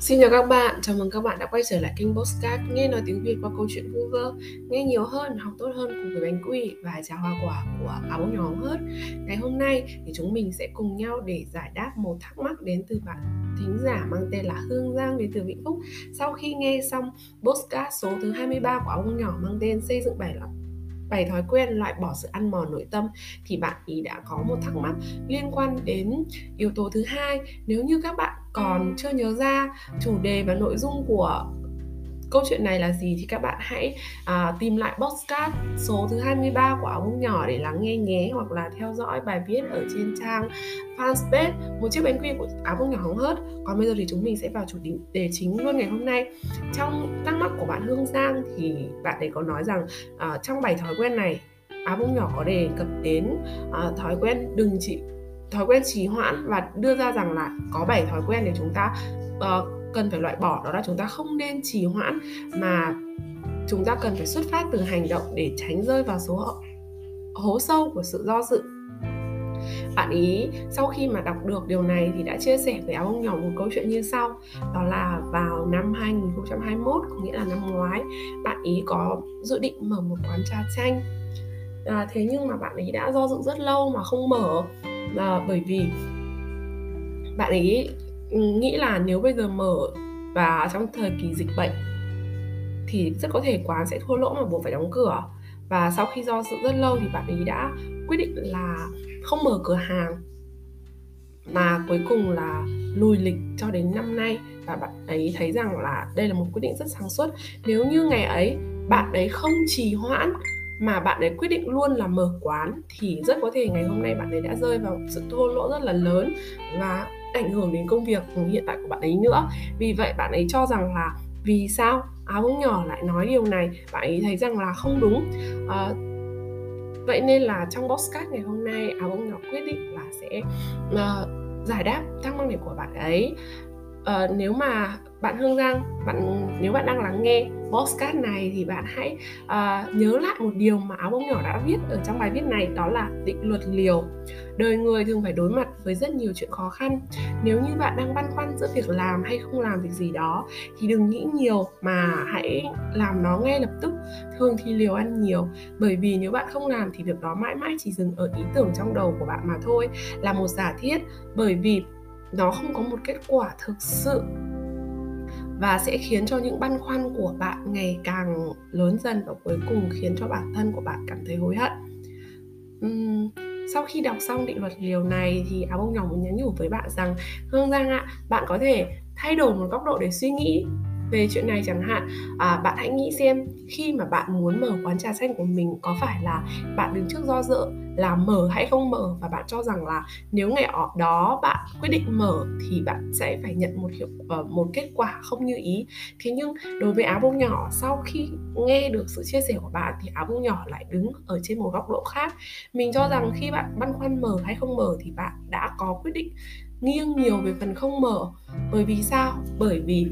Xin chào các bạn, chào mừng các bạn đã quay trở lại kênh Postcard Nghe nói tiếng Việt qua câu chuyện vu vơ Nghe nhiều hơn, học tốt hơn cùng với bánh quy và trà hoa quả của áo nhóm nhỏ hớt Ngày hôm nay thì chúng mình sẽ cùng nhau để giải đáp một thắc mắc đến từ bạn thính giả mang tên là Hương Giang đến từ Vĩnh Phúc. Sau khi nghe xong Postcard số thứ 23 của áo nhỏ mang tên xây dựng bài lọc bảy thói quen loại bỏ sự ăn mòn nội tâm thì bạn ý đã có một thắc mắc liên quan đến yếu tố thứ hai. Nếu như các bạn còn chưa nhớ ra chủ đề và nội dung của câu chuyện này là gì thì các bạn hãy à, tìm lại podcast số thứ 23 của áo bông nhỏ để lắng nghe nhé hoặc là theo dõi bài viết ở trên trang fanpage một chiếc bánh quy của áo bông nhỏ hóng hớt. Còn bây giờ thì chúng mình sẽ vào chủ đề chính luôn ngày hôm nay. Trong thắc mắc của bạn Hương Giang thì bạn ấy có nói rằng à, trong bảy thói quen này áo bông nhỏ có đề cập đến à, thói quen đừng chỉ thói quen trì hoãn và đưa ra rằng là có 7 thói quen để chúng ta uh, cần phải loại bỏ đó là chúng ta không nên trì hoãn mà chúng ta cần phải xuất phát từ hành động để tránh rơi vào số hố sâu của sự do dự. Bạn ý sau khi mà đọc được điều này thì đã chia sẻ với áo bông nhỏ một câu chuyện như sau đó là vào năm 2021 có nghĩa là năm ngoái bạn ý có dự định mở một quán trà chanh. À, thế nhưng mà bạn ấy đã do dự rất lâu mà không mở à, bởi vì bạn ấy nghĩ là nếu bây giờ mở và trong thời kỳ dịch bệnh thì rất có thể quán sẽ thua lỗ mà buộc phải đóng cửa. Và sau khi do dự rất lâu thì bạn ấy đã quyết định là không mở cửa hàng mà cuối cùng là lùi lịch cho đến năm nay. Và bạn ấy thấy rằng là đây là một quyết định rất sáng suốt. Nếu như ngày ấy bạn ấy không trì hoãn mà bạn ấy quyết định luôn là mở quán thì rất có thể ngày hôm nay bạn ấy đã rơi vào sự thua lỗ rất là lớn và ảnh hưởng đến công việc hiện tại của bạn ấy nữa. Vì vậy bạn ấy cho rằng là vì sao? À, áo bông nhỏ lại nói điều này bạn ấy thấy rằng là không đúng. À, vậy nên là trong postcard ngày hôm nay à, áo bông nhỏ quyết định là sẽ uh, giải đáp thắc mắc này của bạn ấy uh, nếu mà bạn Hương Giang, bạn nếu bạn đang lắng nghe podcast này thì bạn hãy uh, nhớ lại một điều mà áo bông nhỏ đã viết ở trong bài viết này đó là định luật liều. Đời người thường phải đối mặt với rất nhiều chuyện khó khăn. Nếu như bạn đang băn khoăn giữa việc làm hay không làm việc gì đó thì đừng nghĩ nhiều mà hãy làm nó ngay lập tức. Thường thì liều ăn nhiều bởi vì nếu bạn không làm thì việc đó mãi mãi chỉ dừng ở ý tưởng trong đầu của bạn mà thôi là một giả thiết bởi vì nó không có một kết quả thực sự. Và sẽ khiến cho những băn khoăn của bạn ngày càng lớn dần và cuối cùng khiến cho bản thân của bạn cảm thấy hối hận. Uhm, sau khi đọc xong định luật liều này thì áo bông nhỏ muốn nhắn nhủ với bạn rằng hương giang ạ bạn có thể thay đổi một góc độ để suy nghĩ về chuyện này chẳng hạn. À, bạn hãy nghĩ xem khi mà bạn muốn mở quán trà xanh của mình có phải là bạn đứng trước do dự là mở hay không mở? Và bạn cho rằng là nếu ngày đó bạn quyết định mở thì bạn sẽ phải nhận một hiệu uh, một kết quả không như ý. Thế nhưng đối với áo bông nhỏ sau khi nghe được sự chia sẻ của bạn thì áo bông nhỏ lại đứng ở trên một góc độ khác. Mình cho rằng khi bạn băn khoăn mở hay không mở thì bạn đã có quyết định nghiêng nhiều về phần không mở. Bởi vì sao? Bởi vì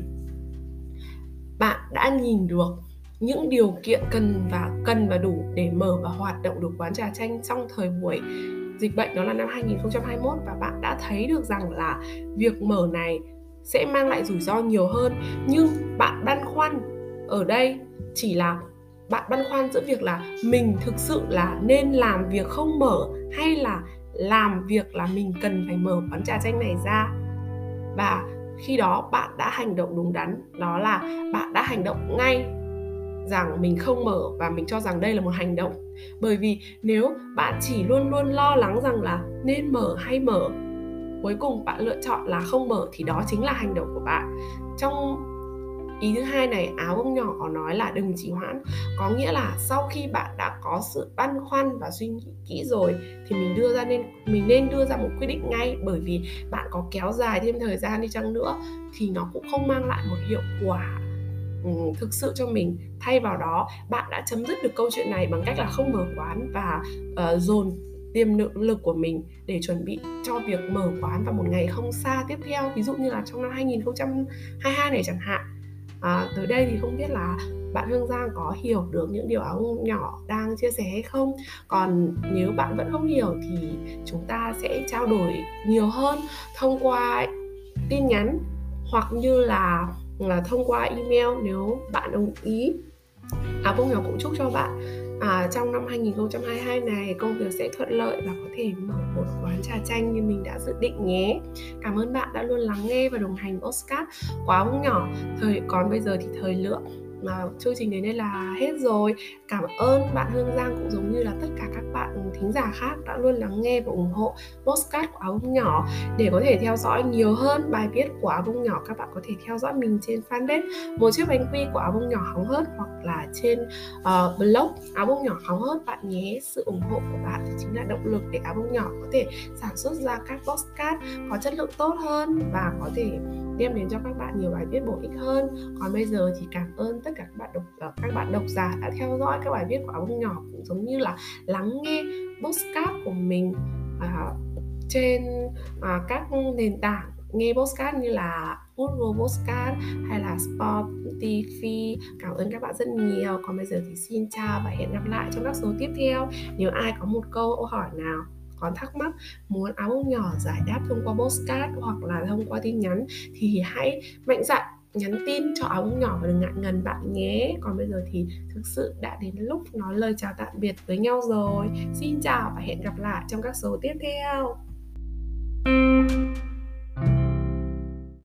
bạn đã nhìn được những điều kiện cần và cần và đủ để mở và hoạt động được quán trà chanh trong thời buổi dịch bệnh, đó là năm 2021 và bạn đã thấy được rằng là việc mở này sẽ mang lại rủi ro nhiều hơn. Nhưng bạn băn khoăn ở đây chỉ là bạn băn khoăn giữa việc là mình thực sự là nên làm việc không mở hay là làm việc là mình cần phải mở quán trà chanh này ra. Và khi đó bạn đã hành động đúng đắn, đó là bạn đã hành động ngay rằng mình không mở và mình cho rằng đây là một hành động. Bởi vì nếu bạn chỉ luôn luôn lo lắng rằng là nên mở hay mở, cuối cùng bạn lựa chọn là không mở thì đó chính là hành động của bạn. Trong ý thứ hai này áo bông nhỏ có nói là đừng trì hoãn. Có nghĩa là sau khi bạn đã có sự băn khoăn và suy nghĩ kỹ rồi thì mình đưa ra nên mình nên đưa ra một quyết định ngay. Bởi vì bạn có kéo dài thêm thời gian đi chăng nữa thì nó cũng không mang lại một hiệu quả ừ, thực sự cho mình. Thay vào đó bạn đã chấm dứt được câu chuyện này bằng cách là không mở quán và uh, dồn tiềm lực lực của mình để chuẩn bị cho việc mở quán vào một ngày không xa tiếp theo. Ví dụ như là trong năm 2022 này chẳng hạn à, tới đây thì không biết là bạn Hương Giang có hiểu được những điều áo nhỏ đang chia sẻ hay không. Còn nếu bạn vẫn không hiểu thì chúng ta sẽ trao đổi nhiều hơn thông qua tin nhắn hoặc như là, là thông qua email nếu bạn đồng ý. Áo bông nhỏ cũng chúc cho bạn à, trong năm 2022 này công việc sẽ thuận lợi và có thể mở quán trà chanh như mình đã dự định nhé. Cảm ơn bạn đã luôn lắng nghe và đồng hành Oscar. Quá bông nhỏ. Thời, còn bây giờ thì thời lượng mà chương trình đến đây là hết rồi. Cảm ơn bạn Hương Giang cũng giống như là tất cả các bạn thính giả khác đã luôn lắng nghe và ủng hộ postcard của áo bông nhỏ. Để có thể theo dõi nhiều hơn bài viết của áo bông nhỏ các bạn có thể theo dõi mình trên fanpage một chiếc bánh quy của áo bông nhỏ hóng hớt hoặc là trên uh, blog áo bông nhỏ hóng hớt. Bạn nhé sự ủng hộ của bạn thì chính là động lực để áo bông nhỏ có thể sản xuất ra các postcard có chất lượng tốt hơn và có thể đem đến cho các bạn nhiều bài viết bổ ích hơn. Còn bây giờ thì cảm ơn tất cả các bạn độc ờ, các bạn độc giả đã theo dõi các bài viết của ông nhỏ cũng giống như là lắng nghe postcard của mình à, trên à, các nền tảng nghe postcard như là Google Postcard hay là Spotify. Cảm ơn các bạn rất nhiều. Còn bây giờ thì xin chào và hẹn gặp lại trong các số tiếp theo. Nếu ai có một câu hỏi nào còn thắc mắc, muốn áo bông nhỏ giải đáp thông qua postcard hoặc là thông qua tin nhắn thì hãy mạnh dạn nhắn tin cho áo bông nhỏ và đừng ngại ngần bạn nhé. Còn bây giờ thì thực sự đã đến lúc nói lời chào tạm biệt với nhau rồi. Xin chào và hẹn gặp lại trong các số tiếp theo.